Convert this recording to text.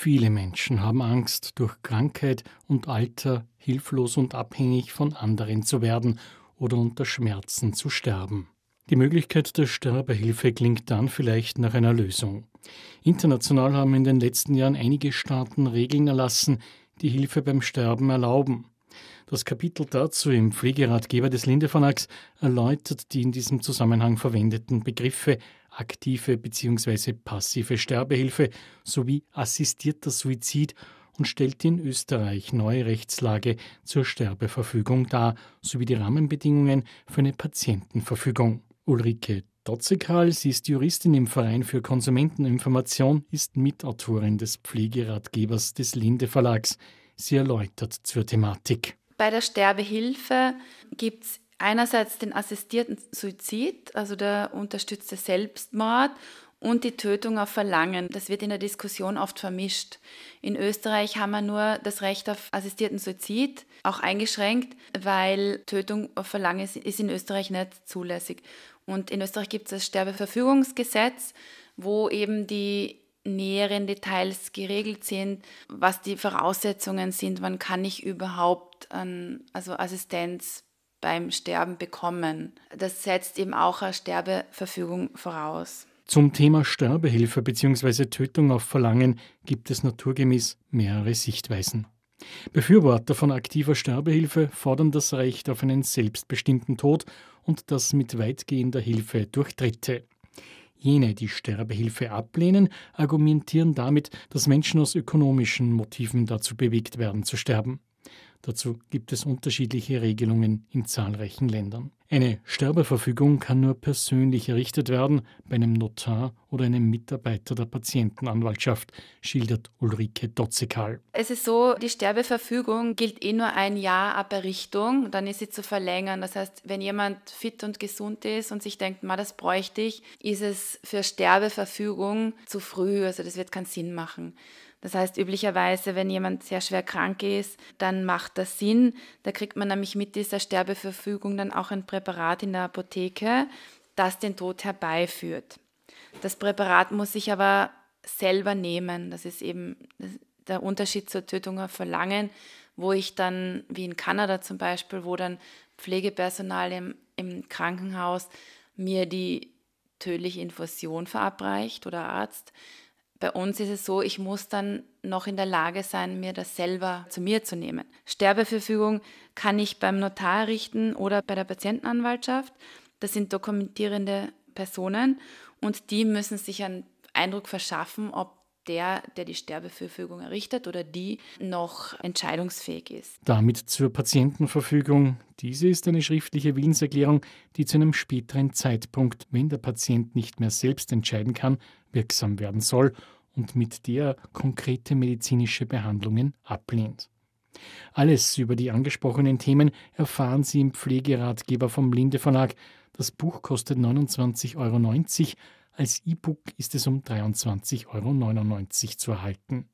Viele Menschen haben Angst, durch Krankheit und Alter hilflos und abhängig von anderen zu werden oder unter Schmerzen zu sterben. Die Möglichkeit der Sterbehilfe klingt dann vielleicht nach einer Lösung. International haben in den letzten Jahren einige Staaten Regeln erlassen, die Hilfe beim Sterben erlauben. Das Kapitel dazu im Pflegeratgeber des Linde Verlags erläutert die in diesem Zusammenhang verwendeten Begriffe aktive bzw. passive Sterbehilfe sowie assistierter Suizid und stellt in Österreich neue Rechtslage zur Sterbeverfügung dar, sowie die Rahmenbedingungen für eine Patientenverfügung. Ulrike Dotzekal, sie ist Juristin im Verein für Konsumenteninformation, ist Mitautorin des Pflegeratgebers des Linde Verlags. Sie erläutert zur Thematik. Bei der Sterbehilfe gibt es einerseits den assistierten Suizid, also der unterstützte Selbstmord und die Tötung auf Verlangen. Das wird in der Diskussion oft vermischt. In Österreich haben wir nur das Recht auf assistierten Suizid, auch eingeschränkt, weil Tötung auf Verlangen ist in Österreich nicht zulässig. Und in Österreich gibt es das Sterbeverfügungsgesetz, wo eben die näheren Details geregelt sind, was die Voraussetzungen sind, wann kann ich überhaupt an, also Assistenz beim Sterben bekommen. Das setzt eben auch eine Sterbeverfügung voraus. Zum Thema Sterbehilfe bzw. Tötung auf Verlangen gibt es naturgemäß mehrere Sichtweisen. Befürworter von aktiver Sterbehilfe fordern das Recht auf einen selbstbestimmten Tod und das mit weitgehender Hilfe durch Dritte. Jene, die Sterbehilfe ablehnen, argumentieren damit, dass Menschen aus ökonomischen Motiven dazu bewegt werden zu sterben. Dazu gibt es unterschiedliche Regelungen in zahlreichen Ländern. Eine Sterbeverfügung kann nur persönlich errichtet werden, bei einem Notar oder einem Mitarbeiter der Patientenanwaltschaft, schildert Ulrike Dotzekal. Es ist so, die Sterbeverfügung gilt eh nur ein Jahr ab Errichtung, dann ist sie zu verlängern. Das heißt, wenn jemand fit und gesund ist und sich denkt, ma, das bräuchte ich, ist es für Sterbeverfügung zu früh, also das wird keinen Sinn machen. Das heißt, üblicherweise, wenn jemand sehr schwer krank ist, dann macht das Sinn. Da kriegt man nämlich mit dieser Sterbeverfügung dann auch ein Präparat in der Apotheke, das den Tod herbeiführt. Das Präparat muss sich aber selber nehmen. Das ist eben der Unterschied zur Tötung auf Verlangen, wo ich dann, wie in Kanada zum Beispiel, wo dann Pflegepersonal im, im Krankenhaus mir die tödliche Infusion verabreicht oder Arzt, bei uns ist es so, ich muss dann noch in der Lage sein, mir das selber zu mir zu nehmen. Sterbeverfügung kann ich beim Notar richten oder bei der Patientenanwaltschaft. Das sind dokumentierende Personen und die müssen sich einen Eindruck verschaffen, ob der, der die Sterbeverfügung errichtet oder die noch entscheidungsfähig ist. Damit zur Patientenverfügung. Diese ist eine schriftliche Willenserklärung, die zu einem späteren Zeitpunkt, wenn der Patient nicht mehr selbst entscheiden kann, wirksam werden soll und mit der konkrete medizinische Behandlungen ablehnt. Alles über die angesprochenen Themen erfahren Sie im Pflegeratgeber vom Linde Verlag. Das Buch kostet 29,90 Euro. Als E-Book ist es um 23,99 Euro zu erhalten.